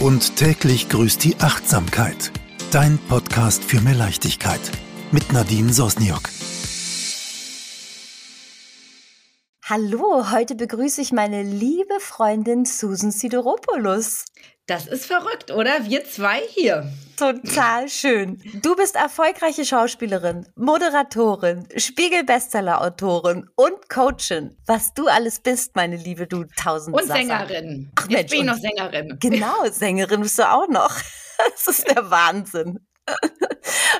und täglich grüßt die Achtsamkeit. Dein Podcast für mehr Leichtigkeit mit Nadine Sosniok. Hallo, heute begrüße ich meine liebe Freundin Susan Sideropoulos. Das ist verrückt, oder? Wir zwei hier. Total schön. Du bist erfolgreiche Schauspielerin, Moderatorin, Spiegel-Bestseller-Autorin und Coachin. Was du alles bist, meine Liebe, du tausend Und. Sängerin. Ach, Jetzt Mensch, bin ich noch Sängerin. Genau, Sängerin bist du auch noch. Das ist der Wahnsinn.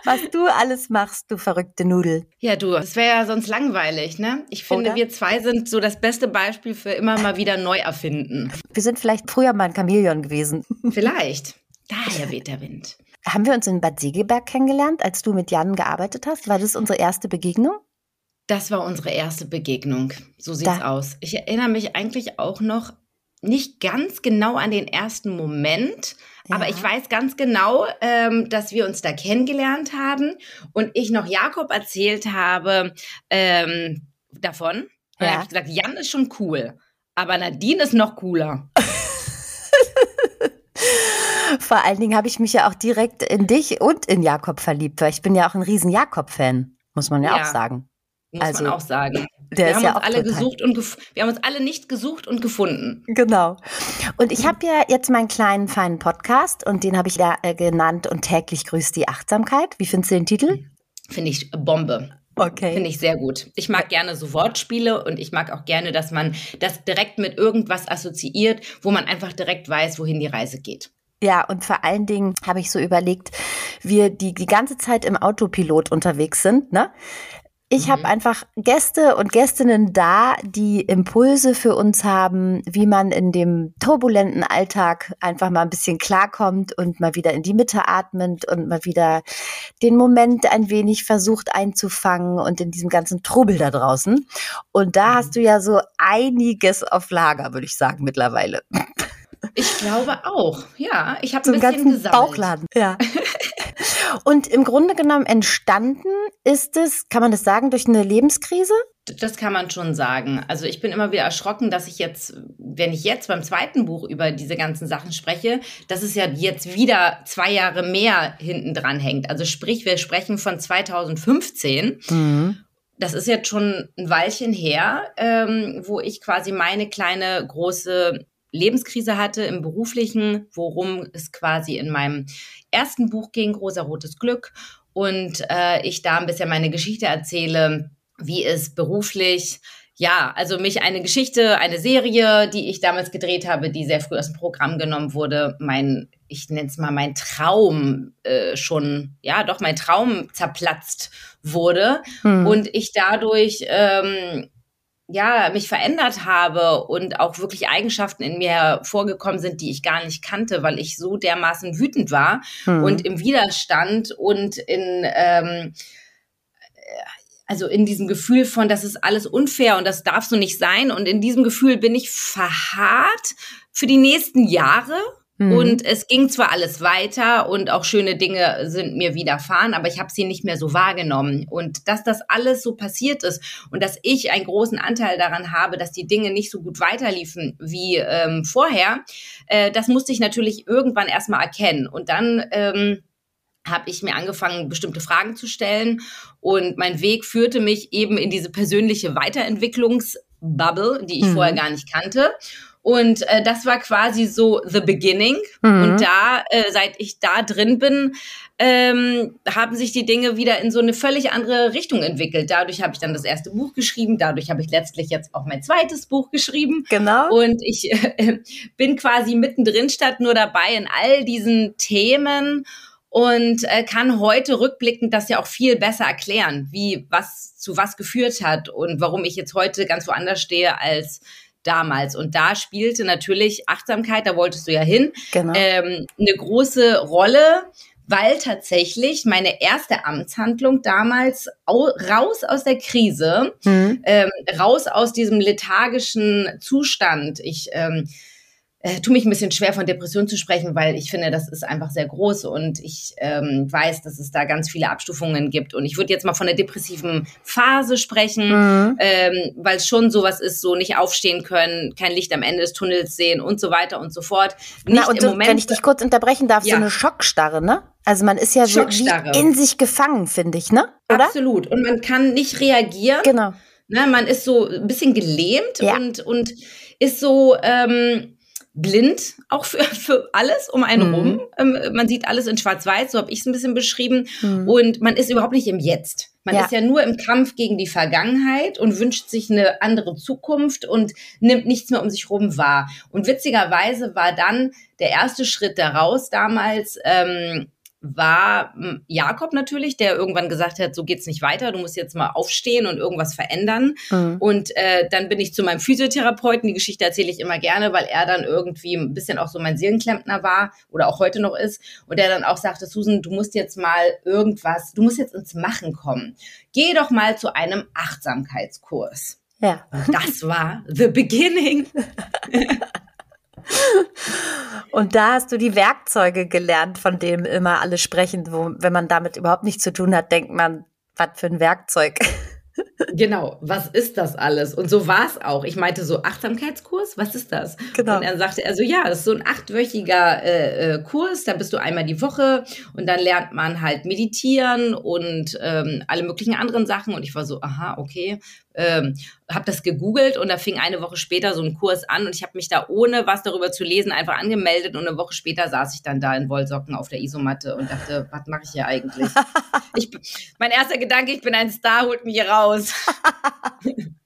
Was du alles machst, du verrückte Nudel. Ja, du, es wäre ja sonst langweilig, ne? Ich finde, Oder? wir zwei sind so das beste Beispiel für immer mal wieder neu erfinden. Wir sind vielleicht früher mal ein Chamäleon gewesen. Vielleicht. Daher weht der Wind. Haben wir uns in Bad Segeberg kennengelernt, als du mit Jan gearbeitet hast? War das unsere erste Begegnung? Das war unsere erste Begegnung. So sieht's da. aus. Ich erinnere mich eigentlich auch noch nicht ganz genau an den ersten Moment, ja. aber ich weiß ganz genau, ähm, dass wir uns da kennengelernt haben und ich noch Jakob erzählt habe ähm, davon. Ja. habe ich gesagt, Jan ist schon cool, aber Nadine ist noch cooler. Vor allen Dingen habe ich mich ja auch direkt in dich und in Jakob verliebt, weil ich bin ja auch ein riesen Jakob-Fan, muss man ja, ja, auch sagen. Muss also, man auch sagen. Wir haben ja uns alle gesucht und wir haben uns alle nicht gesucht und gefunden. Genau. Und ich habe ja jetzt meinen kleinen feinen Podcast und den habe ich ja äh, genannt und täglich grüßt die Achtsamkeit. Wie findest du den Titel? Finde ich Bombe. Okay. Finde ich sehr gut. Ich mag gerne so Wortspiele und ich mag auch gerne, dass man das direkt mit irgendwas assoziiert, wo man einfach direkt weiß, wohin die Reise geht. Ja, und vor allen Dingen habe ich so überlegt, wir die die ganze Zeit im Autopilot unterwegs sind, ne? Ich mhm. habe einfach Gäste und Gästinnen da, die Impulse für uns haben, wie man in dem turbulenten Alltag einfach mal ein bisschen klarkommt und mal wieder in die Mitte atmet und mal wieder den Moment ein wenig versucht einzufangen und in diesem ganzen Trubel da draußen. Und da mhm. hast du ja so einiges auf Lager, würde ich sagen, mittlerweile. Ich glaube auch, ja. Ich habe ein bisschen ganzen gesammelt. Bauchladen. Ja. Und im Grunde genommen entstanden ist es, kann man das sagen, durch eine Lebenskrise? Das kann man schon sagen. Also ich bin immer wieder erschrocken, dass ich jetzt, wenn ich jetzt beim zweiten Buch über diese ganzen Sachen spreche, dass es ja jetzt wieder zwei Jahre mehr hinten dran hängt. Also sprich, wir sprechen von 2015. Mhm. Das ist jetzt schon ein Weilchen her, ähm, wo ich quasi meine kleine große Lebenskrise hatte im beruflichen, worum es quasi in meinem ersten Buch ging, Rosa Rotes Glück. Und äh, ich da ein bisschen meine Geschichte erzähle, wie es beruflich ja, also mich eine Geschichte, eine Serie, die ich damals gedreht habe, die sehr früh aus dem Programm genommen wurde, mein, ich nenne es mal mein Traum äh, schon, ja, doch mein Traum zerplatzt wurde hm. und ich dadurch ähm, ja, mich verändert habe und auch wirklich Eigenschaften in mir vorgekommen sind, die ich gar nicht kannte, weil ich so dermaßen wütend war mhm. und im Widerstand und in, ähm, also in diesem Gefühl von, das ist alles unfair und das darf so nicht sein. Und in diesem Gefühl bin ich verharrt für die nächsten Jahre Mhm. Und es ging zwar alles weiter und auch schöne Dinge sind mir widerfahren, aber ich habe sie nicht mehr so wahrgenommen. Und dass das alles so passiert ist und dass ich einen großen Anteil daran habe, dass die Dinge nicht so gut weiterliefen wie ähm, vorher, äh, das musste ich natürlich irgendwann erstmal erkennen. Und dann ähm, habe ich mir angefangen, bestimmte Fragen zu stellen. Und mein Weg führte mich eben in diese persönliche Weiterentwicklungsbubble, die ich mhm. vorher gar nicht kannte. Und äh, das war quasi so the beginning. Mhm. Und da, äh, seit ich da drin bin, ähm, haben sich die Dinge wieder in so eine völlig andere Richtung entwickelt. Dadurch habe ich dann das erste Buch geschrieben. Dadurch habe ich letztlich jetzt auch mein zweites Buch geschrieben. Genau. Und ich äh, bin quasi mittendrin statt nur dabei in all diesen Themen und äh, kann heute rückblickend das ja auch viel besser erklären, wie was zu was geführt hat und warum ich jetzt heute ganz woanders stehe als damals. Und da spielte natürlich Achtsamkeit, da wolltest du ja hin, genau. ähm, eine große Rolle, weil tatsächlich meine erste Amtshandlung damals au raus aus der Krise, mhm. ähm, raus aus diesem lethargischen Zustand. Ich ähm, äh, tue mich ein bisschen schwer von Depression zu sprechen, weil ich finde, das ist einfach sehr groß und ich ähm, weiß, dass es da ganz viele Abstufungen gibt. Und ich würde jetzt mal von der depressiven Phase sprechen, mhm. ähm, weil es schon sowas ist, so nicht aufstehen können, kein Licht am Ende des Tunnels sehen und so weiter und so fort. Nicht Na, und so, Moment, wenn ich dich kurz unterbrechen darf, ja. so eine Schockstarre, ne? Also man ist ja so wie in sich gefangen, finde ich, ne? Oder? Absolut. Und man kann nicht reagieren. Genau. Ne, man ist so ein bisschen gelähmt ja. und, und ist so, ähm, blind, auch für, für alles um einen mhm. rum. Ähm, man sieht alles in Schwarz-Weiß, so habe ich es ein bisschen beschrieben. Mhm. Und man ist überhaupt nicht im Jetzt. Man ja. ist ja nur im Kampf gegen die Vergangenheit und wünscht sich eine andere Zukunft und nimmt nichts mehr um sich rum wahr. Und witzigerweise war dann der erste Schritt daraus damals, ähm, war hm, Jakob natürlich, der irgendwann gesagt hat, so geht's nicht weiter, du musst jetzt mal aufstehen und irgendwas verändern. Mhm. Und äh, dann bin ich zu meinem Physiotherapeuten, die Geschichte erzähle ich immer gerne, weil er dann irgendwie ein bisschen auch so mein Seelenklempner war oder auch heute noch ist. Und der dann auch sagte, Susan, du musst jetzt mal irgendwas, du musst jetzt ins Machen kommen. Geh doch mal zu einem Achtsamkeitskurs. Ja. Das war the beginning. Und da hast du die Werkzeuge gelernt, von denen immer alle sprechen, wo, wenn man damit überhaupt nichts zu tun hat, denkt man, was für ein Werkzeug. Genau, was ist das alles? Und so war es auch. Ich meinte so, Achtsamkeitskurs, was ist das? Genau. Und er sagte er so, ja, das ist so ein achtwöchiger äh, äh, Kurs, da bist du einmal die Woche und dann lernt man halt meditieren und ähm, alle möglichen anderen Sachen. Und ich war so, aha, okay, ähm, habe das gegoogelt und da fing eine Woche später so ein Kurs an und ich habe mich da ohne was darüber zu lesen einfach angemeldet und eine Woche später saß ich dann da in Wollsocken auf der Isomatte und dachte, was mache ich hier eigentlich? ich, mein erster Gedanke, ich bin ein Star, holt mich hier raus.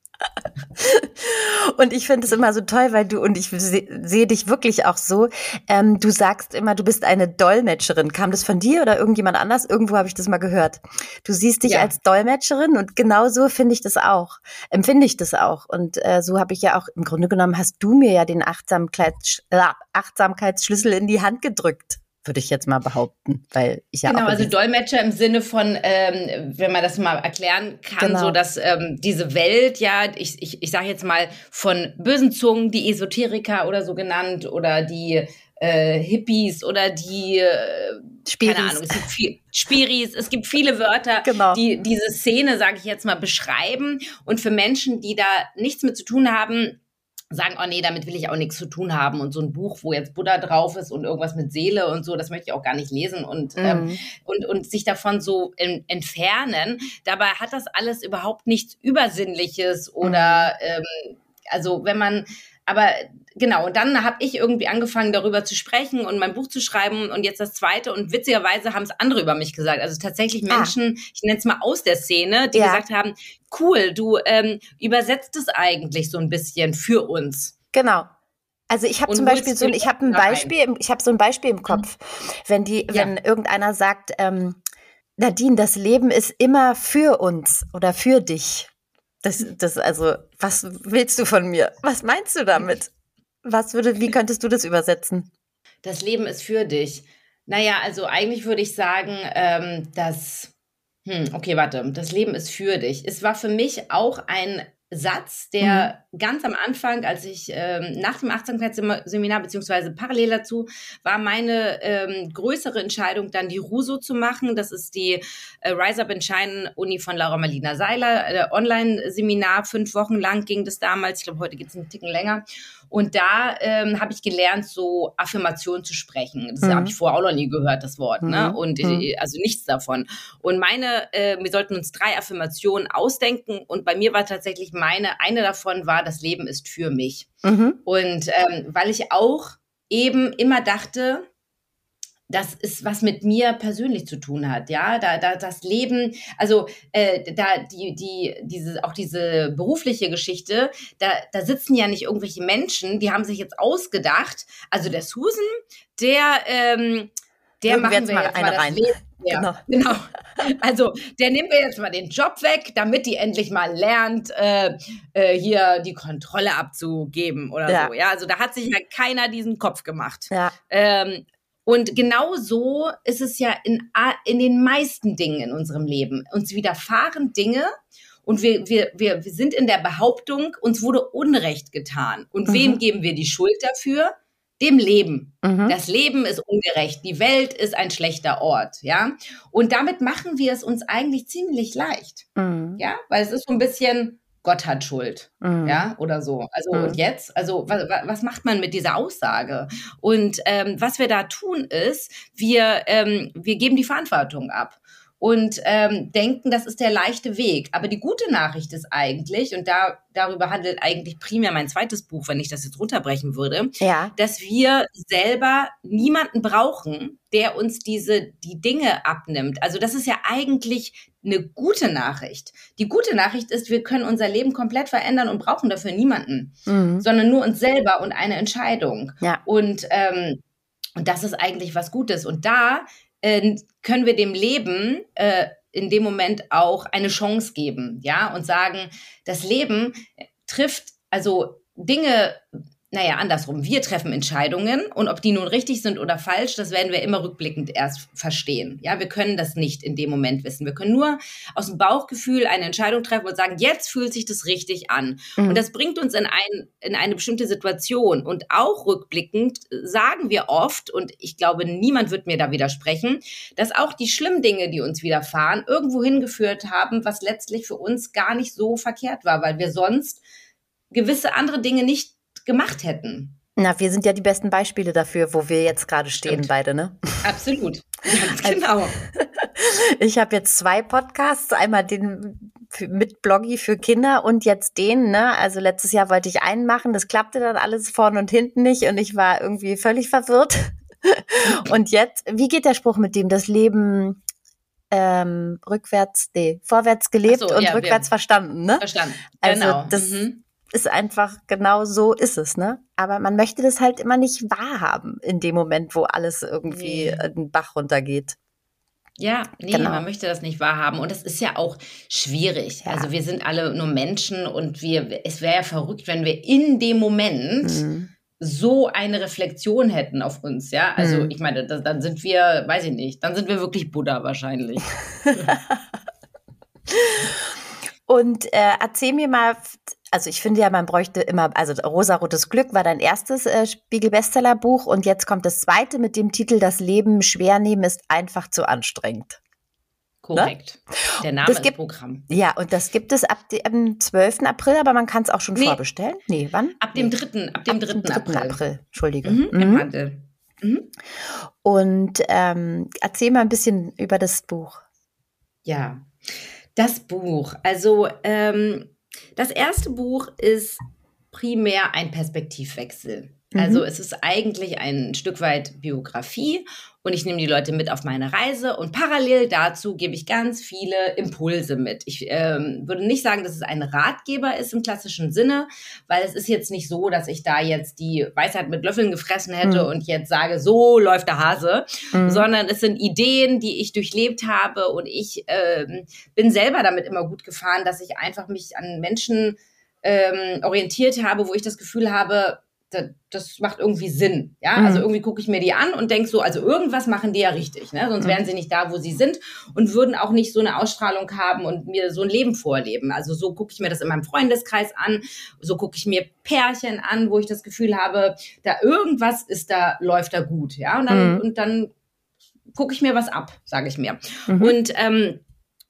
Und ich finde es immer so toll, weil du, und ich sehe seh dich wirklich auch so, ähm, du sagst immer, du bist eine Dolmetscherin. Kam das von dir oder irgendjemand anders? Irgendwo habe ich das mal gehört. Du siehst dich ja. als Dolmetscherin und genau so finde ich das auch, empfinde ich das auch. Und äh, so habe ich ja auch, im Grunde genommen hast du mir ja den Achtsamkeits, äh, Achtsamkeitsschlüssel in die Hand gedrückt würde ich jetzt mal behaupten, weil ich ja genau, auch also Dolmetscher im Sinne von, ähm, wenn man das mal erklären kann, genau. so dass ähm, diese Welt, ja, ich, ich, ich sage jetzt mal von bösen Zungen, die Esoteriker oder so genannt oder die äh, Hippies oder die äh, Spiris. keine Ahnung, es gibt viel, Spiris, es gibt viele Wörter, genau. die diese Szene, sage ich jetzt mal, beschreiben und für Menschen, die da nichts mit zu tun haben, sagen, oh nee, damit will ich auch nichts zu tun haben. Und so ein Buch, wo jetzt Buddha drauf ist und irgendwas mit Seele und so, das möchte ich auch gar nicht lesen und, mhm. ähm, und, und sich davon so in, entfernen. Dabei hat das alles überhaupt nichts Übersinnliches oder mhm. ähm, also wenn man aber genau, und dann habe ich irgendwie angefangen, darüber zu sprechen und mein Buch zu schreiben und jetzt das zweite. Und witzigerweise haben es andere über mich gesagt. Also tatsächlich ah. Menschen, ah. ich nenne es mal aus der Szene, die ja. gesagt haben, cool, du ähm, übersetzt es eigentlich so ein bisschen für uns. Genau. Also ich habe zum Beispiel so, ich habe ein Beispiel, im, ich habe so ein Beispiel im Kopf, mhm. wenn die, ja. wenn irgendeiner sagt, ähm, Nadine, das Leben ist immer für uns oder für dich. Das, das, also, was willst du von mir? Was meinst du damit? Was würde, wie könntest du das übersetzen? Das Leben ist für dich. Naja, also eigentlich würde ich sagen, ähm, dass, hm, okay, warte, das Leben ist für dich. Es war für mich auch ein Satz, der mhm. Ganz am Anfang, als ich ähm, nach dem Achtsamkeitsseminar beziehungsweise parallel dazu, war meine ähm, größere Entscheidung dann die RUSO zu machen. Das ist die äh, Rise Up and Shine Uni von Laura Marlina Seiler, äh, Online-Seminar. Fünf Wochen lang ging das damals. Ich glaube, heute geht es einen Ticken länger. Und da ähm, habe ich gelernt, so Affirmationen zu sprechen. Das mhm. habe ich vorher auch noch nie gehört, das Wort. Ne? Mhm. Und mhm. also nichts davon. Und meine, äh, wir sollten uns drei Affirmationen ausdenken. Und bei mir war tatsächlich meine, eine davon war, das Leben ist für mich. Mhm. Und ähm, weil ich auch eben immer dachte, das ist was mit mir persönlich zu tun hat, ja, da, da das Leben, also äh, da die die diese auch diese berufliche Geschichte, da da sitzen ja nicht irgendwelche Menschen, die haben sich jetzt ausgedacht, also der Susan, der ähm, der machen wir jetzt mal, jetzt mal rein. Genau. genau. Also der nimmt mir jetzt mal den Job weg, damit die endlich mal lernt, äh, äh, hier die Kontrolle abzugeben oder ja. so. Ja, also da hat sich ja keiner diesen Kopf gemacht. Ja. Ähm, und genau so ist es ja in, in den meisten Dingen in unserem Leben. Uns widerfahren Dinge und wir, wir, wir, wir sind in der Behauptung, uns wurde Unrecht getan. Und mhm. wem geben wir die Schuld dafür? Dem Leben. Mhm. Das Leben ist ungerecht, die Welt ist ein schlechter Ort, ja. Und damit machen wir es uns eigentlich ziemlich leicht, mhm. ja, weil es ist so ein bisschen, Gott hat Schuld, mhm. ja, oder so. Also mhm. und jetzt, also was, was macht man mit dieser Aussage? Und ähm, was wir da tun ist, wir ähm, wir geben die Verantwortung ab und ähm, denken, das ist der leichte Weg. Aber die gute Nachricht ist eigentlich, und da darüber handelt eigentlich primär mein zweites Buch, wenn ich das jetzt runterbrechen würde, ja. dass wir selber niemanden brauchen, der uns diese die Dinge abnimmt. Also das ist ja eigentlich eine gute Nachricht. Die gute Nachricht ist, wir können unser Leben komplett verändern und brauchen dafür niemanden, mhm. sondern nur uns selber und eine Entscheidung. Ja. Und ähm, und das ist eigentlich was Gutes. Und da äh, können wir dem Leben äh, in dem Moment auch eine Chance geben, ja, und sagen, das Leben trifft also Dinge naja, andersrum. Wir treffen Entscheidungen und ob die nun richtig sind oder falsch, das werden wir immer rückblickend erst verstehen. Ja, wir können das nicht in dem Moment wissen. Wir können nur aus dem Bauchgefühl eine Entscheidung treffen und sagen, jetzt fühlt sich das richtig an. Mhm. Und das bringt uns in, ein, in eine bestimmte Situation. Und auch rückblickend sagen wir oft, und ich glaube, niemand wird mir da widersprechen, dass auch die schlimmen Dinge, die uns widerfahren, irgendwo hingeführt haben, was letztlich für uns gar nicht so verkehrt war, weil wir sonst gewisse andere Dinge nicht gemacht hätten. Na, wir sind ja die besten Beispiele dafür, wo wir jetzt gerade stehen, Stimmt. beide, ne? Absolut. Ganz genau. ich habe jetzt zwei Podcasts, einmal den mit Bloggy für Kinder und jetzt den, ne? Also letztes Jahr wollte ich einen machen, das klappte dann alles vorne und hinten nicht und ich war irgendwie völlig verwirrt. und jetzt, wie geht der Spruch mit dem, das Leben ähm, rückwärts, nee, vorwärts gelebt so, und ja, rückwärts verstanden, ne? Verstanden. Also genau. das mhm ist einfach genau so ist es, ne? Aber man möchte das halt immer nicht wahrhaben in dem Moment, wo alles irgendwie nee. den Bach runtergeht. Ja, nee, genau. man möchte das nicht wahrhaben. Und das ist ja auch schwierig. Ja. Also wir sind alle nur Menschen und wir, es wäre ja verrückt, wenn wir in dem Moment mhm. so eine Reflexion hätten auf uns, ja. Also mhm. ich meine, das, dann sind wir, weiß ich nicht, dann sind wir wirklich Buddha wahrscheinlich. und äh, erzähl mir mal, also ich finde ja, man bräuchte immer, also Rosarotes Glück war dein erstes äh, Spiegel-Bestseller-Buch und jetzt kommt das zweite mit dem Titel Das Leben schwer nehmen ist einfach zu anstrengend. Korrekt. Ne? Der Name das gibt, Programm. Ja, und das gibt es ab dem 12. April, aber man kann es auch schon nee. vorbestellen. Nee, wann? Ab dem 3. Ab dem ab 3. Dem 3. April. April. Entschuldige. Mhm, mhm. Im Handel. Mhm. Und ähm, erzähl mal ein bisschen über das Buch. Ja, das Buch. Also ähm, das erste Buch ist primär ein Perspektivwechsel. Also mhm. es ist eigentlich ein Stück weit Biografie und ich nehme die Leute mit auf meine Reise und parallel dazu gebe ich ganz viele Impulse mit. Ich ähm, würde nicht sagen, dass es ein Ratgeber ist im klassischen Sinne, weil es ist jetzt nicht so, dass ich da jetzt die Weisheit mit Löffeln gefressen hätte mhm. und jetzt sage, so läuft der Hase, mhm. sondern es sind Ideen, die ich durchlebt habe und ich ähm, bin selber damit immer gut gefahren, dass ich einfach mich an Menschen ähm, orientiert habe, wo ich das Gefühl habe, das macht irgendwie Sinn. Ja, also mhm. also irgendwie gucke ich mir die an und denke so, also irgendwas machen die ja richtig, ne? Sonst mhm. wären sie nicht da, wo sie sind und würden auch nicht so eine Ausstrahlung haben und mir so ein Leben vorleben. Also so gucke ich mir das in meinem Freundeskreis an, so gucke ich mir Pärchen an, wo ich das Gefühl habe, da irgendwas ist da, läuft da gut, ja. Und dann, mhm. und dann gucke ich mir was ab, sage ich mir. Mhm. Und ähm,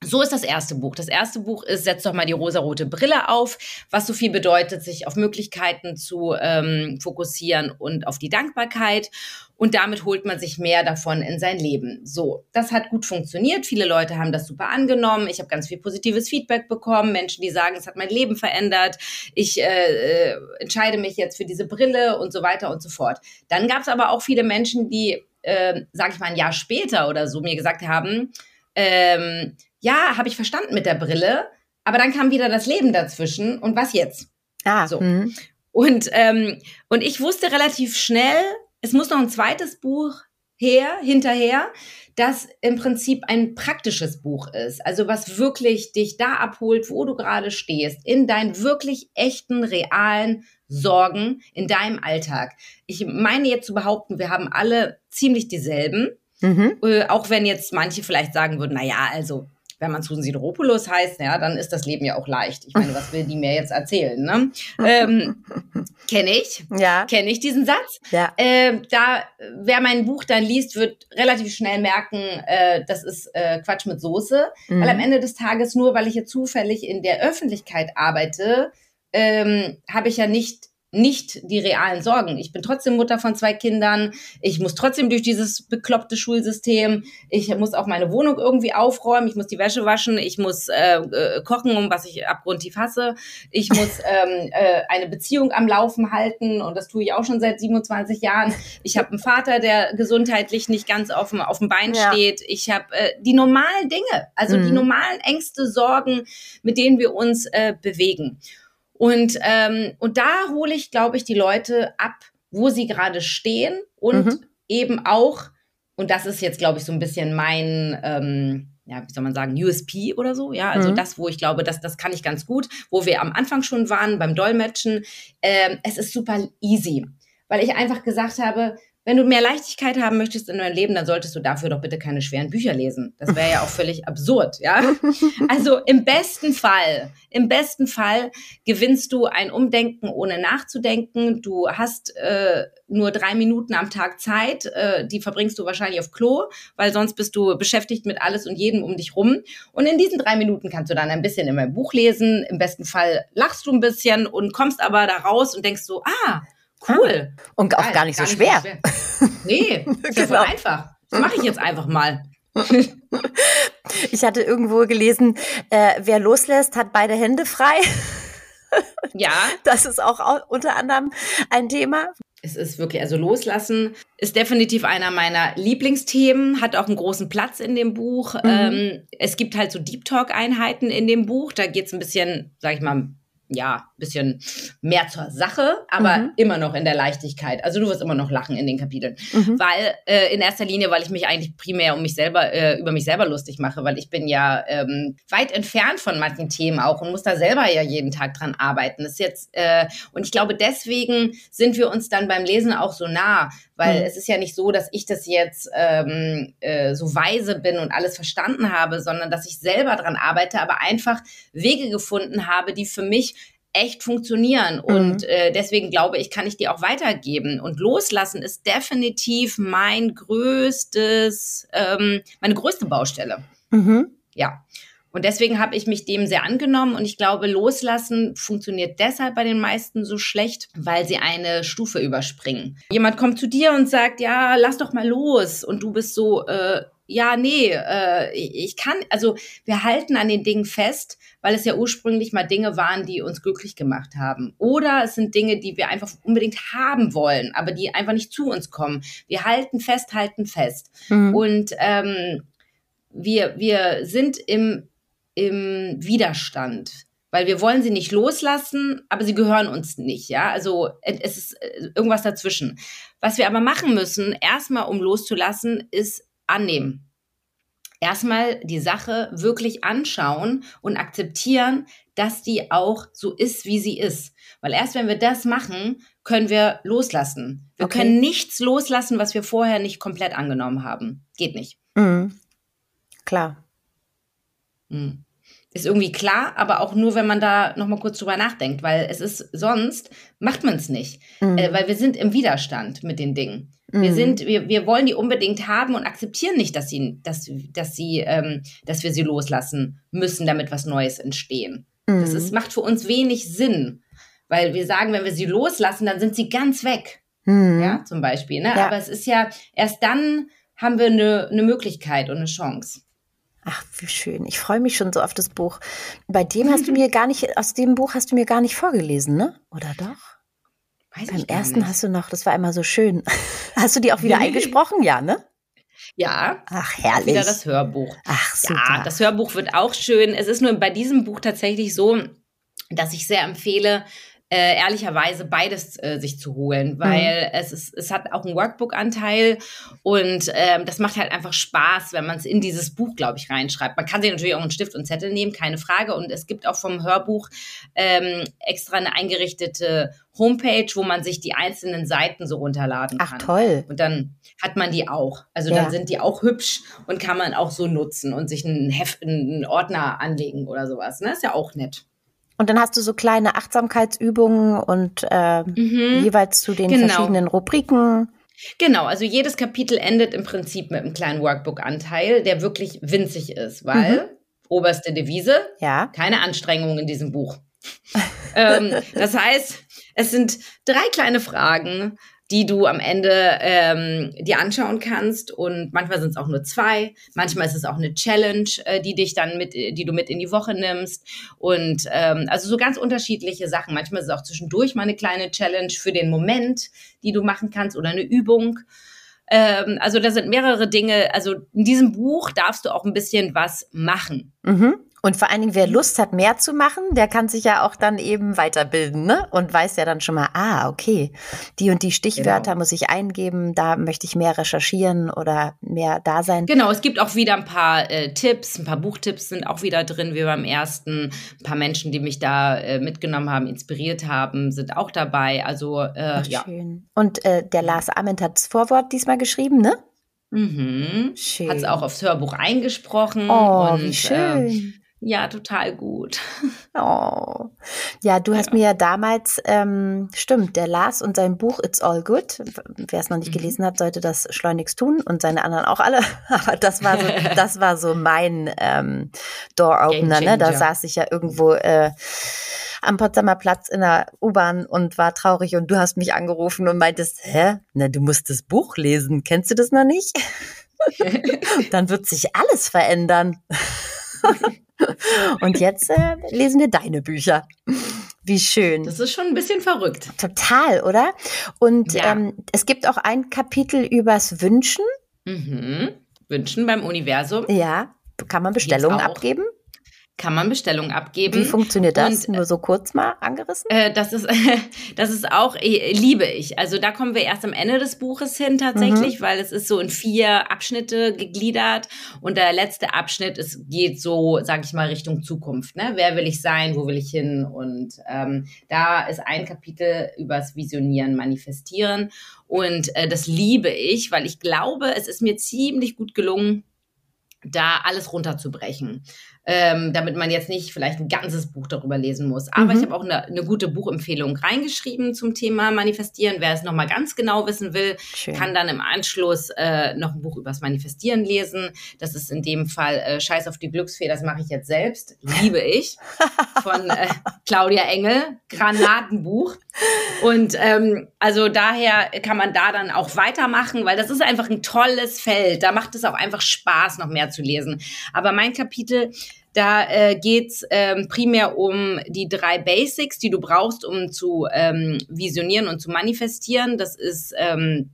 so ist das erste Buch. Das erste Buch ist, setz doch mal die rosarote Brille auf, was so viel bedeutet, sich auf Möglichkeiten zu ähm, fokussieren und auf die Dankbarkeit. Und damit holt man sich mehr davon in sein Leben. So, das hat gut funktioniert. Viele Leute haben das super angenommen. Ich habe ganz viel positives Feedback bekommen. Menschen, die sagen, es hat mein Leben verändert. Ich äh, äh, entscheide mich jetzt für diese Brille und so weiter und so fort. Dann gab es aber auch viele Menschen, die, äh, sage ich mal, ein Jahr später oder so mir gesagt haben, ähm, ja, habe ich verstanden mit der Brille, aber dann kam wieder das Leben dazwischen und was jetzt? Ah, so. Mh. Und, ähm, und ich wusste relativ schnell, es muss noch ein zweites Buch her, hinterher, das im Prinzip ein praktisches Buch ist. Also was wirklich dich da abholt, wo du gerade stehst, in deinen wirklich echten, realen Sorgen in deinem Alltag. Ich meine jetzt zu behaupten, wir haben alle ziemlich dieselben. Mhm. Äh, auch wenn jetzt manche vielleicht sagen würden, na ja, also wenn man Susan Sideropoulos heißt, ja, dann ist das Leben ja auch leicht. Ich meine, was will die mir jetzt erzählen? Ne? Ähm, kenne ich, Ja. kenne ich diesen Satz. Ja. Äh, da, wer mein Buch dann liest, wird relativ schnell merken, äh, das ist äh, Quatsch mit Soße. Mhm. Weil am Ende des Tages, nur weil ich jetzt zufällig in der Öffentlichkeit arbeite, ähm, habe ich ja nicht nicht die realen Sorgen. Ich bin trotzdem Mutter von zwei Kindern. Ich muss trotzdem durch dieses bekloppte Schulsystem. Ich muss auch meine Wohnung irgendwie aufräumen. Ich muss die Wäsche waschen. Ich muss äh, äh, kochen, um was ich abgrundtief hasse. Ich muss ähm, äh, eine Beziehung am Laufen halten und das tue ich auch schon seit 27 Jahren. Ich habe einen Vater, der gesundheitlich nicht ganz auf dem, auf dem Bein Ja. steht. Ich habe äh, die normalen Dinge, also die Mhm. normalen Ängste, Sorgen, mit denen wir uns äh, bewegen. Und, ähm, und da hole ich, glaube ich, die Leute ab, wo sie gerade stehen und Mhm. eben auch, und das ist jetzt, glaube ich, so ein bisschen mein, ähm, ja, wie soll man sagen, USP oder so, ja, also Mhm. das, wo ich glaube, das, das kann ich ganz gut, wo wir am Anfang schon waren beim Dolmetschen, ähm, es ist super easy, weil ich einfach gesagt habe, wenn du mehr Leichtigkeit haben möchtest in deinem Leben, dann solltest du dafür doch bitte keine schweren Bücher lesen. Das wäre ja auch völlig absurd, ja. Also im besten Fall, im besten Fall gewinnst du ein Umdenken ohne nachzudenken. Du hast äh, nur drei Minuten am Tag Zeit, äh, die verbringst du wahrscheinlich auf Klo, weil sonst bist du beschäftigt mit alles und jedem um dich rum. Und in diesen drei Minuten kannst du dann ein bisschen in meinem Buch lesen. Im besten Fall lachst du ein bisschen und kommst aber da raus und denkst so, ah, cool. Und auch Geil, gar nicht so schwer. Nee, ist ja voll Genau. einfach. Das mache ich jetzt einfach mal. Ich hatte irgendwo gelesen, äh, wer loslässt, hat beide Hände frei. Ja, Das ist auch au- unter anderem ein Thema. es ist wirklich, also loslassen ist definitiv einer meiner Lieblingsthemen, hat auch einen großen Platz in dem Buch. Mhm. Ähm, es gibt halt so Deep Talk-Einheiten in dem Buch. Da geht's ein bisschen, sag ich mal, ja, bisschen mehr zur Sache, aber Mhm. immer noch in der Leichtigkeit. Also du wirst immer noch lachen in den Kapiteln. Mhm. Weil äh, in erster Linie, weil ich mich eigentlich primär um mich selber, äh, über mich selber lustig mache, weil ich bin ja ähm, weit entfernt von manchen Themen auch und muss da selber ja jeden Tag dran arbeiten. Das ist jetzt, äh, und ich glaube, deswegen sind wir uns dann beim Lesen auch so nah, weil Mhm. es ist ja nicht so, dass ich das jetzt ähm, äh, so weise bin und alles verstanden habe, sondern dass ich selber dran arbeite, aber einfach Wege gefunden habe, die für mich echt funktionieren. Und äh, deswegen glaube ich, kann ich die auch weitergeben. Und loslassen ist definitiv mein größtes, ähm, meine größte Baustelle. Mhm. Ja. Und deswegen habe ich mich dem sehr angenommen und ich glaube, loslassen funktioniert deshalb bei den meisten so schlecht, weil sie eine Stufe überspringen. Jemand kommt zu dir und sagt, ja, lass doch mal los und du bist so, äh, ja, nee, äh, ich kann, also wir halten an den Dingen fest, weil es ja ursprünglich mal Dinge waren, die uns glücklich gemacht haben. Oder es sind Dinge, die wir einfach unbedingt haben wollen, aber die einfach nicht zu uns kommen. Wir halten fest, halten fest. Mhm. Und ähm, wir, wir sind im, im Widerstand, weil wir wollen sie nicht loslassen, aber sie gehören uns nicht, ja. Also es ist äh, irgendwas dazwischen. Was wir aber machen müssen, erstmal um loszulassen, ist annehmen. Erstmal die Sache wirklich anschauen und akzeptieren, dass die auch so ist, wie sie ist. Weil erst wenn wir das machen, können wir loslassen. Wir Okay. können nichts loslassen, was wir vorher nicht komplett angenommen haben. Geht nicht. Mhm. Klar. Hm. Ist irgendwie klar, aber auch nur, wenn man da nochmal kurz drüber nachdenkt, weil es ist sonst, macht man es nicht. Mhm. Äh, weil wir sind im Widerstand mit den Dingen. Wir Mhm. sind, wir, wir wollen die unbedingt haben und akzeptieren nicht, dass sie, dass, dass sie, ähm, dass wir sie loslassen müssen, damit was Neues entstehen. Das Mhm. ist, macht für uns wenig Sinn. Weil wir sagen, wenn wir sie loslassen, dann sind sie ganz weg. Mhm. Ja, zum Beispiel. Ne? Ja. Aber es ist ja, erst dann haben wir eine, eine Möglichkeit und eine Chance. Ach, wie schön. Ich freue mich schon so auf das Buch. Bei dem hast du mir gar nicht, aus dem Buch hast du mir gar nicht vorgelesen, ne? Oder doch? Weiß Beim ersten nicht. hast du noch, das war immer so schön. Hast du die auch wieder eingesprochen? Ja, ne? Ja, Ach, herrlich. wieder das Hörbuch. Ach, super. Ja, das Hörbuch wird auch schön. Es ist nur bei diesem Buch tatsächlich so, dass ich sehr empfehle, äh, ehrlicherweise beides äh, sich zu holen, weil mhm. es ist, es hat auch einen Workbook-Anteil und ähm, das macht halt einfach Spaß, wenn man es in dieses Buch, glaube ich, reinschreibt. Man kann sich natürlich auch einen Stift und Zettel nehmen, keine Frage. Und es gibt auch vom Hörbuch ähm, extra eine eingerichtete Homepage, wo man sich die einzelnen Seiten so runterladen kann. Ach toll. Und dann hat man die auch. Also ja. dann sind die auch hübsch und kann man auch so nutzen und sich einen Heft, einen Ordner anlegen oder sowas. Ne? Ist ja auch nett. Und dann hast du so kleine Achtsamkeitsübungen und äh, mhm. jeweils zu den genau. verschiedenen Rubriken. Genau, also jedes Kapitel endet im Prinzip mit einem kleinen Workbook-Anteil, der wirklich winzig ist, weil mhm. oberste Devise, ja. keine Anstrengungen in diesem Buch. ähm, das heißt, es sind drei kleine Fragen, die du am Ende ähm, dir anschauen kannst. Und manchmal sind es auch nur zwei. Manchmal ist es auch eine Challenge, äh, die dich dann mit, die du mit in die Woche nimmst. Und ähm, also so ganz unterschiedliche Sachen. Manchmal ist es auch zwischendurch mal eine kleine Challenge für den Moment, die du machen kannst oder eine Übung. Ähm, also da sind mehrere Dinge. Also in diesem Buch darfst du auch ein bisschen was machen. Mhm. Und vor allen Dingen, wer Lust hat, mehr zu machen, der kann sich ja auch dann eben weiterbilden, ne? Und weiß ja dann schon mal, ah, okay, die und die Stichwörter genau. muss ich eingeben, da möchte ich mehr recherchieren oder mehr da sein. Genau, es gibt auch wieder ein paar äh, Tipps, ein paar Buchtipps sind auch wieder drin, wie beim ersten. Ein paar Menschen, die mich da äh, mitgenommen haben, inspiriert haben, sind auch dabei. Also, äh, Ach, ja. Schön. Und äh, der Lars Ament hat das Vorwort diesmal geschrieben, ne? Mhm. Schön. Hat es auch aufs Hörbuch eingesprochen. Oh, und, wie schön. Ja, total gut. Oh. Ja, du hast ja. mir ja damals, ähm, stimmt, der las und sein Buch It's All Good. Wer es noch nicht mhm. gelesen hat, sollte das schleunigst tun und seine anderen auch alle. Aber das war so, das war so mein ähm, Door-Opener. Ne? Da saß ich ja irgendwo äh, am Potsdamer Platz in der U-Bahn und war traurig und du hast mich angerufen und meintest, hä? Na, du musst das Buch lesen. Kennst du das noch nicht? Dann wird sich alles verändern. Und jetzt äh, lesen wir deine Bücher. Wie schön. Das ist schon ein bisschen verrückt. Total, oder? Und ja. ähm, es gibt auch ein Kapitel übers Wünschen. Mhm. Wünschen beim Universum. Ja. Kann man Bestellungen abgeben? Kann man Bestellungen abgeben. Wie funktioniert das? Und, Nur so kurz mal angerissen? Äh, das ist, das ist auch, äh, liebe ich. Also da kommen wir erst am Ende des Buches hin tatsächlich, mhm. weil es ist so in vier Abschnitte gegliedert und der letzte Abschnitt ist, geht so, sag ich mal, Richtung Zukunft. Ne? Wer will ich sein? Wo will ich hin? Und ähm, da ist ein Kapitel übers Visionieren, Manifestieren und äh, das liebe ich, weil ich glaube, es ist mir ziemlich gut gelungen, da alles runterzubrechen ähm, damit man jetzt nicht vielleicht ein ganzes Buch darüber lesen muss. Aber mhm. ich habe auch eine, eine, gute Buchempfehlung reingeschrieben zum Thema Manifestieren. Wer es nochmal ganz genau wissen will, Schön. kann dann im Anschluss äh, noch ein Buch übers Manifestieren lesen. Das ist in dem Fall äh, Scheiß auf die Glücksfee, das mache ich jetzt selbst. Liebe ich. Von äh, Claudia Engel. Granatenbuch. Und ähm, also daher kann man da dann auch weitermachen, weil das ist einfach ein tolles Feld. Da macht es auch einfach Spaß, noch mehr zu lesen. Aber mein Kapitel da äh, geht es ähm, primär um die drei Basics, die du brauchst, um zu ähm, visionieren und zu manifestieren. Das ist ähm,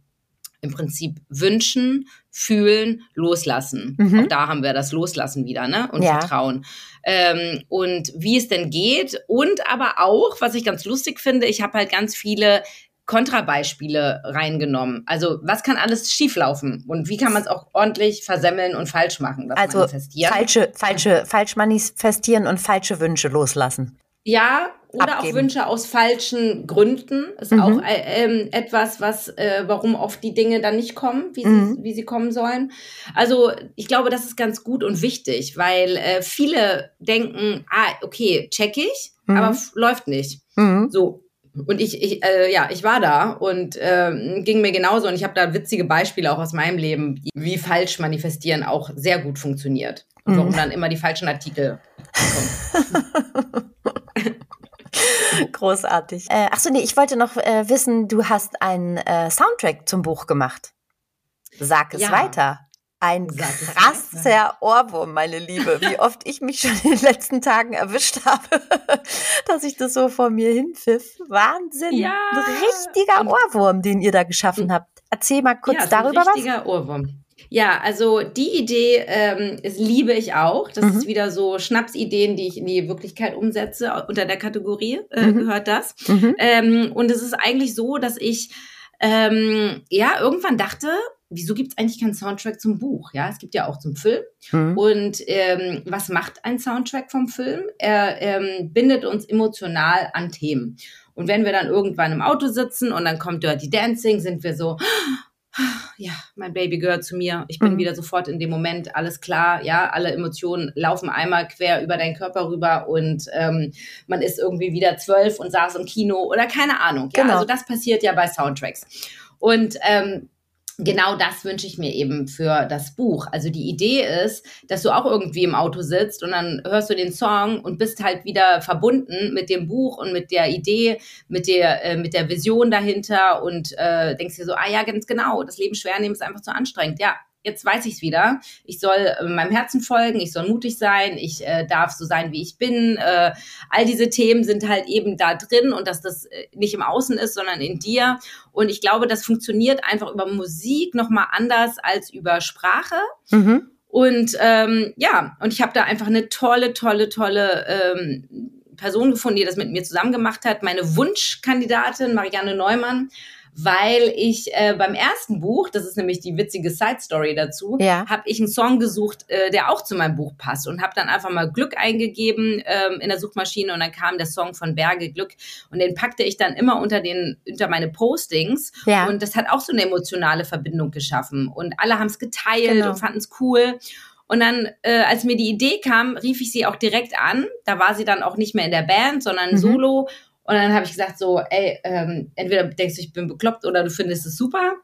im Prinzip wünschen, fühlen, loslassen. Mhm. Auch da haben wir das Loslassen wieder, ne? Und ja. Vertrauen. Ähm, und wie es denn geht. Und aber auch, was ich ganz lustig finde, ich habe halt ganz viele Kontrabeispiele reingenommen. Also was kann alles schieflaufen und wie kann man es auch ordentlich versemmeln und falsch machen? also falsche, falsche, falsch manifestieren und falsche Wünsche loslassen. Ja, oder Abgeben. auch Wünsche aus falschen Gründen ist mhm. auch äh, äh, etwas, was äh, warum oft die Dinge dann nicht kommen, wie, mhm. sie, wie sie kommen sollen. Also ich glaube, das ist ganz gut und wichtig, weil äh, viele denken, ah, okay, check ich, mhm. aber läuft nicht. Mhm. So, und ich, ich äh, ja, ich war da und äh, ging mir genauso. Und ich habe da witzige Beispiele auch aus meinem Leben, wie falsch manifestieren auch sehr gut funktioniert. Und mhm. warum dann immer die falschen Artikel kommen. Großartig. Äh, achso, nee, ich wollte noch äh, wissen, du hast einen äh, Soundtrack zum Buch gemacht. Sag es ja. weiter. Ein krasser Ohrwurm, meine Liebe. Wie oft ich mich schon in den letzten Tagen erwischt habe, dass ich das so vor mir hinpfiff. Wahnsinn. Ja. Ein richtiger Ohrwurm, den ihr da geschaffen habt. Erzähl mal kurz ja, darüber was. Ein richtiger Ohrwurm. Ja, also die Idee ähm, ist, liebe ich auch. Das mhm. ist wieder so Schnapsideen, die ich in die Wirklichkeit umsetze. Unter der Kategorie äh, mhm. gehört das. Mhm. Ähm, und es ist eigentlich so, dass ich ähm, ja irgendwann dachte, wieso gibt es eigentlich keinen Soundtrack zum Buch? Ja, es gibt ja auch zum Film. Mhm. Und ähm, was macht ein Soundtrack vom Film? Er ähm, bindet uns emotional an Themen. Und wenn wir dann irgendwann im Auto sitzen und dann kommt Dirty Dancing, sind wir so, ja, mein Baby gehört zu mir. Ich bin mhm. wieder sofort in dem Moment, alles klar, ja, alle Emotionen laufen einmal quer über deinen Körper rüber und ähm, man ist irgendwie wieder zwölf und saß im Kino oder keine Ahnung. Ja, genau. also das passiert ja bei Soundtracks. Und ähm, genau das wünsche ich mir eben für das Buch. Also die Idee ist, dass du auch irgendwie im Auto sitzt und dann hörst du den Song und bist halt wieder verbunden mit dem Buch und mit der Idee, mit der, äh, mit der Vision dahinter und äh, denkst dir so, ah ja, ganz genau, das Leben schwer nehmen ist einfach zu anstrengend. Ja, jetzt weiß ich es wieder. Ich soll äh, meinem Herzen folgen, ich soll mutig sein, ich äh, darf so sein, wie ich bin. Äh, all diese Themen sind halt eben da drin und dass das äh, nicht im Außen ist, sondern in dir. Und ich glaube, das funktioniert einfach über Musik nochmal anders als über Sprache. Mhm. Und ähm, ja, und ich habe da einfach eine tolle, tolle, tolle ähm, Person gefunden, die das mit mir zusammen gemacht hat. Meine Wunschkandidatin, Marianne Neumann, weil ich äh, beim ersten Buch, das ist nämlich die witzige Side Story dazu, ja. habe ich einen Song gesucht, äh, der auch zu meinem Buch passt und habe dann einfach mal Glück eingegeben ähm, in der Suchmaschine und dann kam der Song von Berge Glück und den packte ich dann immer unter den unter meine Postings ja. und das hat auch so eine emotionale Verbindung geschaffen und alle haben es geteilt genau. und fanden es cool. Und dann, äh, als mir die Idee kam, rief ich sie auch direkt an. Da war sie dann auch nicht mehr in der Band, sondern mhm. solo. Und dann habe ich gesagt so, ey, ähm, entweder denkst du, ich bin bekloppt oder du findest es super.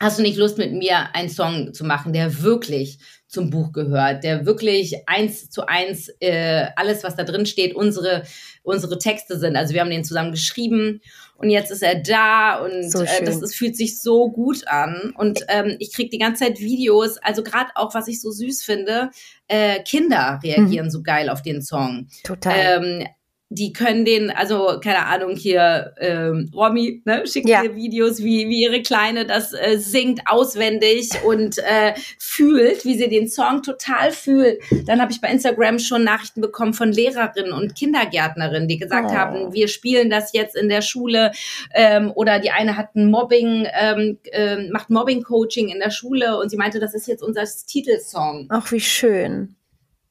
Hast du nicht Lust mit mir einen Song zu machen, der wirklich zum Buch gehört, der wirklich eins zu eins äh, alles, was da drin steht, unsere unsere Texte sind. Also wir haben den zusammen geschrieben und jetzt ist er da und so äh, das, das fühlt sich so gut an und ähm, ich krieg die ganze Zeit Videos. Also gerade auch, was ich so süß finde, äh, Kinder reagieren mhm. so geil auf den Song. Total. Ähm, die können den, also keine Ahnung, hier ähm, Romy ne, schickt ja. mir Videos, wie, wie ihre Kleine das äh, singt auswendig und äh, fühlt, wie sie den Song total fühlt. Dann habe ich bei Instagram schon Nachrichten bekommen von Lehrerinnen und Kindergärtnerinnen, die gesagt oh. haben, wir spielen das jetzt in der Schule ähm, oder die eine hat ein Mobbing, ähm, äh, macht Mobbing-Coaching in der Schule und sie meinte, das ist jetzt unser Titelsong. Ach, wie schön.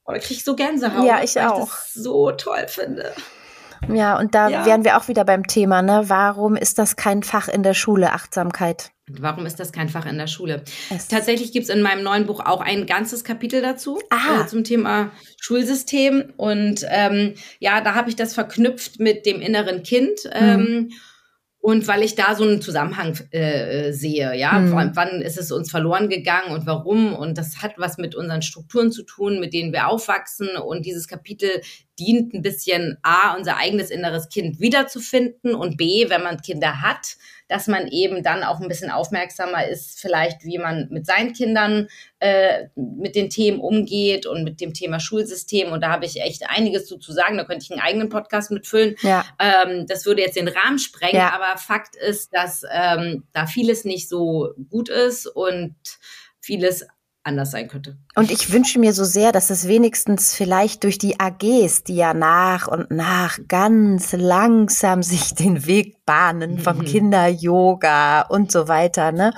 Oh, da kriege ich so Gänsehaut. Ja, ich auch. Ich das so toll finde. Ja, und da ja. wären wir auch wieder beim Thema, ne? Warum ist das kein Fach in der Schule, Achtsamkeit? Warum ist das kein Fach in der Schule? Es Tatsächlich gibt es in meinem neuen Buch auch ein ganzes Kapitel dazu äh, zum Thema Schulsystem. Und ähm, ja, da habe ich das verknüpft mit dem inneren Kind. Mhm. Ähm, und weil ich da so einen Zusammenhang äh, sehe, ja, mhm. wann, wann ist es uns verloren gegangen und warum? Und das hat was mit unseren Strukturen zu tun, mit denen wir aufwachsen. Und dieses Kapitel dient ein bisschen A, unser eigenes inneres Kind wiederzufinden und B, wenn man Kinder hat, dass man eben dann auch ein bisschen aufmerksamer ist, vielleicht wie man mit seinen Kindern äh, mit den Themen umgeht und mit dem Thema Schulsystem. Und da habe ich echt einiges zu, zu sagen. Da könnte ich einen eigenen Podcast mitfüllen. Ja. Ähm, das würde jetzt den Rahmen sprengen. Ja. Aber Fakt ist, dass ähm, da vieles nicht so gut ist und vieles anders sein könnte. Und ich wünsche mir so sehr, dass es wenigstens vielleicht durch die AGs, die ja nach und nach ganz langsam sich den Weg bahnen vom mhm. Kinder-Yoga und so weiter, ne,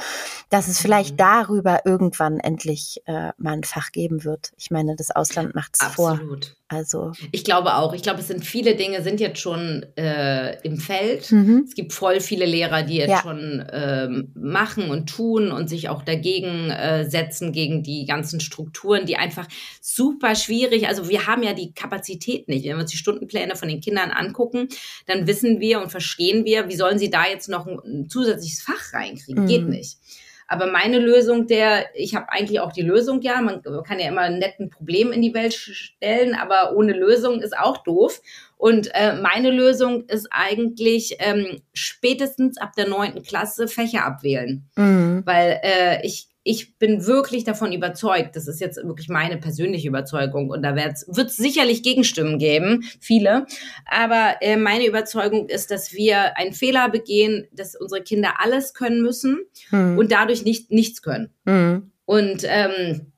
dass es vielleicht mhm. darüber irgendwann endlich äh, mal ein Fach geben wird. Ich meine, das Ausland macht es vor. Absolut. Also ich glaube auch. Ich glaube, es sind viele Dinge sind jetzt schon äh, im Feld. Mhm. Es gibt voll viele Lehrer, die jetzt ja. schon ähm, machen und tun und sich auch dagegen äh, setzen gegen die ganzen Strukturen, die einfach super schwierig. Also wir haben ja die Kapazität nicht. Wenn wir uns die Stundenpläne von den Kindern angucken, dann wissen wir und verstehen wir, wie sollen sie da jetzt noch ein, ein zusätzliches Fach reinkriegen? Mhm. Geht nicht. Aber meine Lösung, der, ich habe eigentlich auch die Lösung, ja, man kann ja immer ein netten Problem in die Welt stellen, aber ohne Lösung ist auch doof. Und äh, meine Lösung ist eigentlich ähm, spätestens ab der neunten Klasse Fächer abwählen. Mhm. Weil äh, ich ich bin wirklich davon überzeugt, das ist jetzt wirklich meine persönliche Überzeugung und da wird es sicherlich Gegenstimmen geben, viele, aber äh, meine Überzeugung ist, dass wir einen Fehler begehen, dass unsere Kinder alles können müssen hm. und dadurch nicht nichts können. Hm. Und ähm,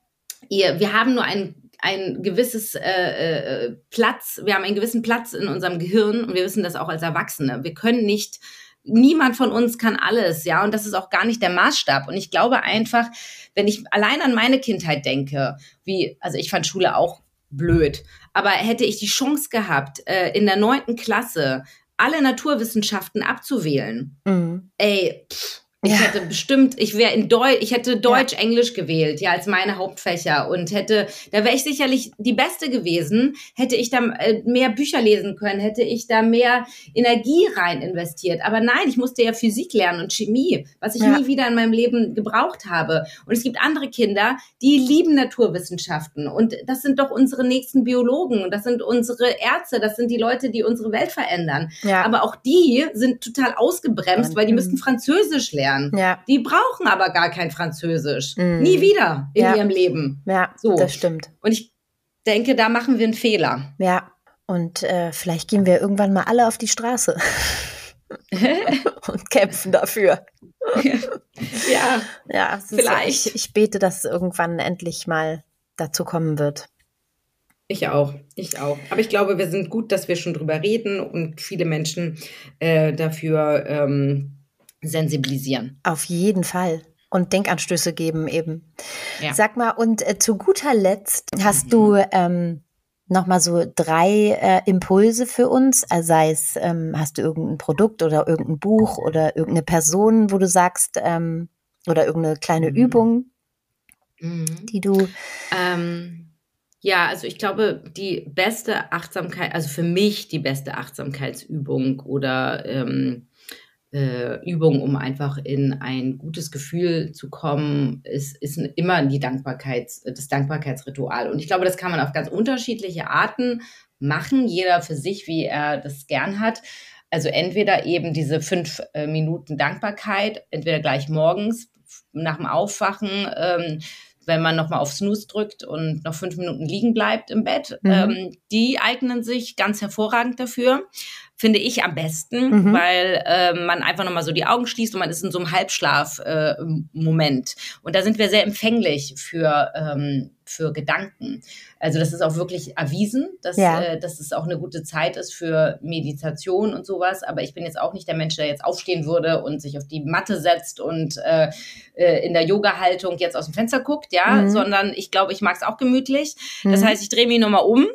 ihr, wir haben nur ein ein gewisses äh, äh, Platz, wir haben einen gewissen Platz in unserem Gehirn und wir wissen das auch als Erwachsene. Wir können nicht, niemand von uns kann alles, ja, und das ist auch gar nicht der Maßstab. Und ich glaube einfach, wenn ich allein an meine Kindheit denke, wie, also ich fand Schule auch blöd, aber hätte ich die Chance gehabt, äh, in der neunten Klasse alle Naturwissenschaften abzuwählen, mhm. ey, pff, ich ja. hätte bestimmt, ich wäre in Deutsch, ich hätte Deutsch, ja. Englisch gewählt, ja, als meine Hauptfächer und hätte, da wäre ich sicherlich die Beste gewesen, hätte ich da äh, mehr Bücher lesen können, hätte ich da mehr Energie rein investiert. Aber nein, ich musste ja Physik lernen und Chemie, was ich ja. nie wieder in meinem Leben gebraucht habe. Und es gibt andere Kinder, die lieben Naturwissenschaften und das sind doch unsere nächsten Biologen und das sind unsere Ärzte, das sind die Leute, die unsere Welt verändern. Aber auch die sind total ausgebremst, weil die müssten Französisch lernen lernen. Ja. Die brauchen aber gar kein Französisch. Mhm. Nie wieder in ja. ihrem Leben. Ja, so. das stimmt. Und ich denke, da machen wir einen Fehler. Ja, und äh, vielleicht gehen wir irgendwann mal alle auf die Straße und kämpfen dafür. ja, ja vielleicht. Ich, ich bete, dass irgendwann endlich mal dazu kommen wird. Ich auch, ich auch. Aber ich glaube, wir sind gut, dass wir schon drüber reden und viele Menschen äh, dafür ähm, sensibilisieren. Auf jeden Fall. Und Denkanstöße geben eben. Ja. Sag mal, und äh, zu guter Letzt hast mhm. du ähm, nochmal so drei äh, Impulse für uns? Also sei es, ähm, hast du irgendein Produkt oder irgendein Buch oder irgendeine Person, wo du sagst, ähm, oder irgendeine kleine mhm. Übung, mhm. die du. Ähm, ja, also ich glaube, die beste Achtsamkeit, also für mich die beste Achtsamkeitsübung oder ähm, äh, Übung, um einfach in ein gutes Gefühl zu kommen, ist, ist immer die Dankbarkeits, das Dankbarkeitsritual. Und ich glaube, das kann man auf ganz unterschiedliche Arten machen, jeder für sich, wie er das gern hat. Also entweder eben diese fünf äh, Minuten Dankbarkeit, entweder gleich morgens nach dem Aufwachen, ähm, wenn man nochmal auf Snooze drückt und noch fünf Minuten liegen bleibt im Bett. Mhm. Ähm, die eignen sich ganz hervorragend dafür finde ich am besten, mhm. weil äh, man einfach nochmal so die Augen schließt und man ist in so einem Halbschlaf-Moment. Äh, und da sind wir sehr empfänglich für, ähm, für Gedanken. Also das ist auch wirklich erwiesen, dass, ja. äh, dass es auch eine gute Zeit ist für Meditation und sowas. Aber ich bin jetzt auch nicht der Mensch, der jetzt aufstehen würde und sich auf die Matte setzt und äh, äh in der Yoga-Haltung jetzt aus dem Fenster guckt, ja, mhm. sondern ich glaube, ich mag es auch gemütlich. Das mhm. heißt, ich drehe mich nochmal um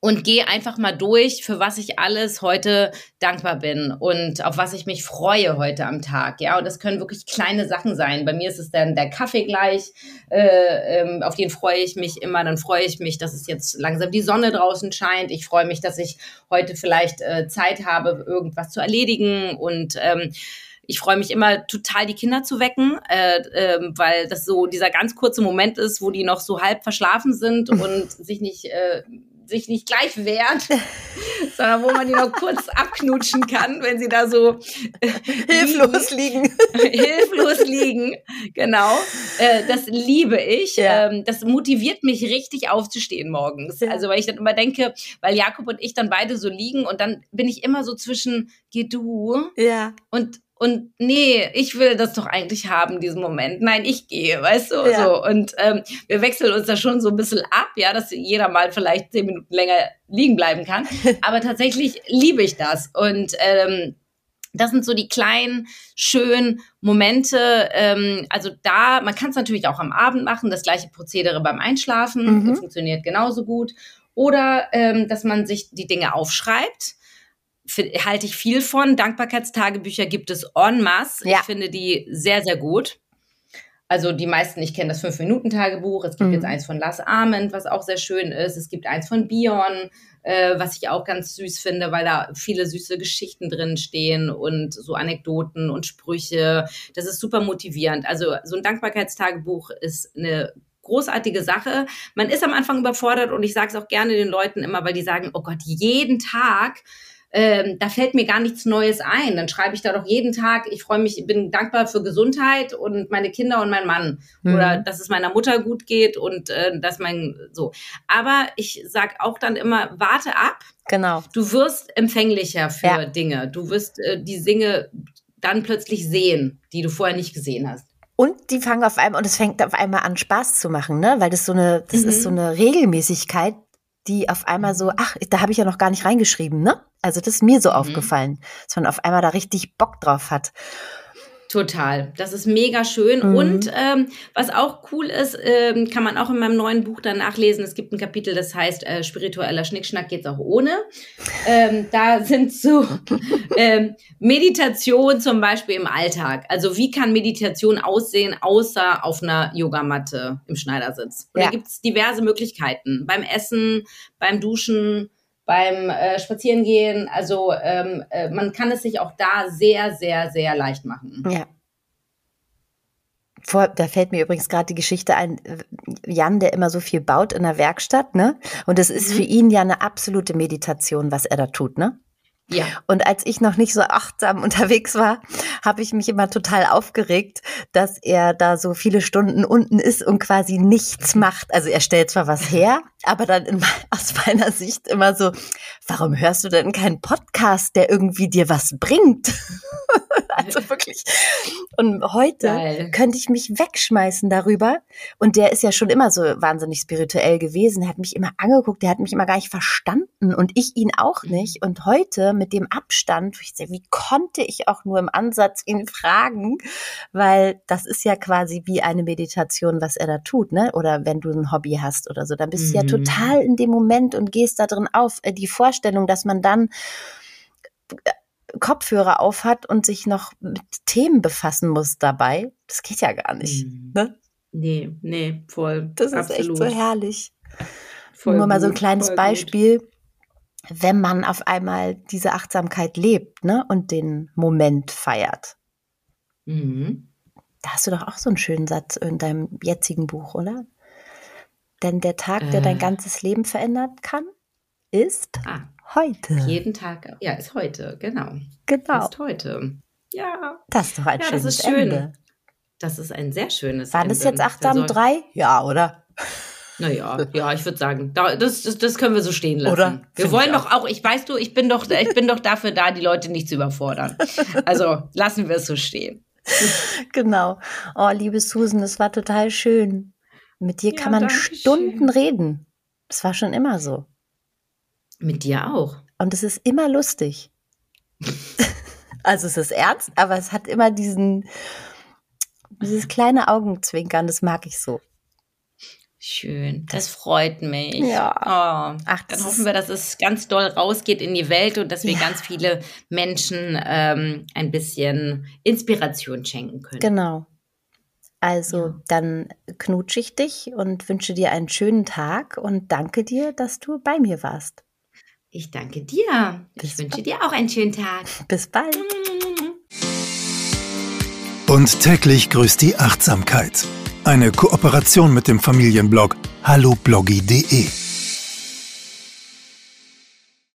und gehe einfach mal durch, für was ich alles heute dankbar bin und auf was ich mich freue heute am Tag. Ja, und das können wirklich kleine Sachen sein. Bei mir ist es dann der Kaffee gleich, äh, ähm, auf den freue ich mich immer. Dann freue ich mich, dass es jetzt langsam die Sonne draußen scheint. Ich freue mich, dass ich heute vielleicht äh, Zeit habe, irgendwas zu erledigen und ähm, ich freue mich immer total, die Kinder zu wecken, äh, äh, weil das so dieser ganz kurze Moment ist, wo die noch so halb verschlafen sind und sich nicht äh, sich nicht gleich wehrt, sondern wo man die noch kurz abknutschen kann, wenn sie da so äh, hilflos liegen. hilflos liegen, genau. Äh, das liebe ich. Ja. Ähm, das motiviert mich richtig aufzustehen morgens. Ja. Also weil ich dann immer denke, weil Jakob und ich dann beide so liegen und dann bin ich immer so zwischen, geh du ja. und und nee, ich will das doch eigentlich haben, diesen Moment. Nein, ich gehe, weißt du? Ja. So. Und ähm, wir wechseln uns da schon so ein bisschen ab, ja, dass jeder mal vielleicht zehn Minuten länger liegen bleiben kann. Aber tatsächlich liebe ich das. Und ähm, das sind so die kleinen, schönen Momente. Ähm, also da, man kann es natürlich auch am Abend machen, das gleiche Prozedere beim Einschlafen, mhm. funktioniert genauso gut. Oder ähm, dass man sich die Dinge aufschreibt halte ich viel von. Dankbarkeitstagebücher gibt es en masse. Ja. Ich finde die sehr, sehr gut. Also die meisten, ich kenne das 5-Minuten-Tagebuch. Es gibt mhm. jetzt eins von Lars Arment, was auch sehr schön ist. Es gibt eins von Bion, äh, was ich auch ganz süß finde, weil da viele süße Geschichten drin stehen und so Anekdoten und Sprüche. Das ist super motivierend. Also so ein Dankbarkeitstagebuch ist eine großartige Sache. Man ist am Anfang überfordert und ich sage es auch gerne den Leuten immer, weil die sagen, oh Gott, jeden Tag ähm, da fällt mir gar nichts Neues ein. Dann schreibe ich da doch jeden Tag, ich freue mich, bin dankbar für Gesundheit und meine Kinder und mein Mann. Mhm. Oder dass es meiner Mutter gut geht und äh, dass mein so. Aber ich sag auch dann immer, warte ab. Genau. Du wirst empfänglicher für ja. Dinge. Du wirst äh, die Dinge dann plötzlich sehen, die du vorher nicht gesehen hast. Und die fangen auf einmal, und es fängt auf einmal an, Spaß zu machen, ne? Weil das so eine, das mhm. ist so eine Regelmäßigkeit, die auf einmal so, ach, da habe ich ja noch gar nicht reingeschrieben, ne? Also das ist mir so mhm. aufgefallen, dass man auf einmal da richtig Bock drauf hat. Total. Das ist mega schön. Mhm. Und ähm, was auch cool ist, ähm, kann man auch in meinem neuen Buch dann nachlesen. Es gibt ein Kapitel, das heißt äh, Spiritueller Schnickschnack geht's auch ohne. Ähm, da sind so ähm, Meditation zum Beispiel im Alltag. Also wie kann Meditation aussehen, außer auf einer Yogamatte im Schneidersitz? Und ja. da gibt's diverse Möglichkeiten. Beim Essen, beim Duschen, beim äh, Spazierengehen. Also ähm, äh, man kann es sich auch da sehr, sehr, sehr leicht machen. Ja. Vor, da fällt mir übrigens gerade die Geschichte ein, Jan, der immer so viel baut in der Werkstatt, ne? Und es ist mhm. für ihn ja eine absolute Meditation, was er da tut, ne? Ja. Und als ich noch nicht so achtsam unterwegs war, habe ich mich immer total aufgeregt, dass er da so viele Stunden unten ist und quasi nichts macht. Also er stellt zwar was her, aber dann in, aus meiner Sicht immer so, warum hörst du denn keinen Podcast, der irgendwie dir was bringt? also wirklich. Und heute Geil. könnte ich mich wegschmeißen darüber. Und der ist ja schon immer so wahnsinnig spirituell gewesen. Er hat mich immer angeguckt, der hat mich immer gar nicht verstanden und ich ihn auch mhm. nicht. Und heute mit dem Abstand, wo ich sehe, wie konnte ich auch nur im Ansatz ihn fragen? Weil das ist ja quasi wie eine Meditation, was er da tut, ne? Oder wenn du ein Hobby hast oder so, dann bist mhm. du ja mhm. total in dem Moment und gehst da drin auf. Äh, die Vorstellung, dass man dann Kopfhörer auf hat und sich noch mit Themen befassen muss dabei, das geht ja gar nicht. Mhm. Ne? Nee, nee, voll. Das ist echt so herrlich. Voll Nur mal so ein kleines Beispiel. Gut. Wenn man auf einmal diese Achtsamkeit lebt ne, und den Moment feiert. Mhm. Da hast du doch auch so einen schönen Satz in deinem jetzigen Buch, oder? Denn der Tag, der äh. dein ganzes Leben verändern kann, ist ah. Heute. Jeden Tag, ja, ist heute, genau. Genau. Ist heute. Ja. Das ist doch ein ja, schönes das ist schön. Ende. Das ist ein sehr schönes Waren Ende. das jetzt achtsam drei? Ja, oder? Naja, ja, ich würde sagen, das, das, das können wir so stehen lassen. Oder? Wir wollen doch auch, ich weißt du, ich bin doch, ich bin doch dafür da, die Leute nicht zu überfordern. Also lassen wir es so stehen. Genau. Oh, liebe Susan, es war total schön. Mit dir ja, kann man Stunden schön. reden. Das war schon immer so. Mit dir auch. Und es ist immer lustig. also es ist ernst, aber es hat immer diesen, dieses kleine Augenzwinkern, das mag ich so. Schön, das freut mich. Ja. Oh, Ach, dann hoffen wir, dass es ganz doll rausgeht in die Welt und dass wir ja. ganz viele Menschen ähm, ein bisschen Inspiration schenken können. Genau. Also ja. dann knutsche ich dich und wünsche dir einen schönen Tag und danke dir, dass du bei mir warst. Ich danke dir. Bis ich wünsche dir auch einen schönen Tag. Bis bald. Und täglich grüßt die Achtsamkeit. Eine Kooperation mit dem Familienblog hallobloggy.de.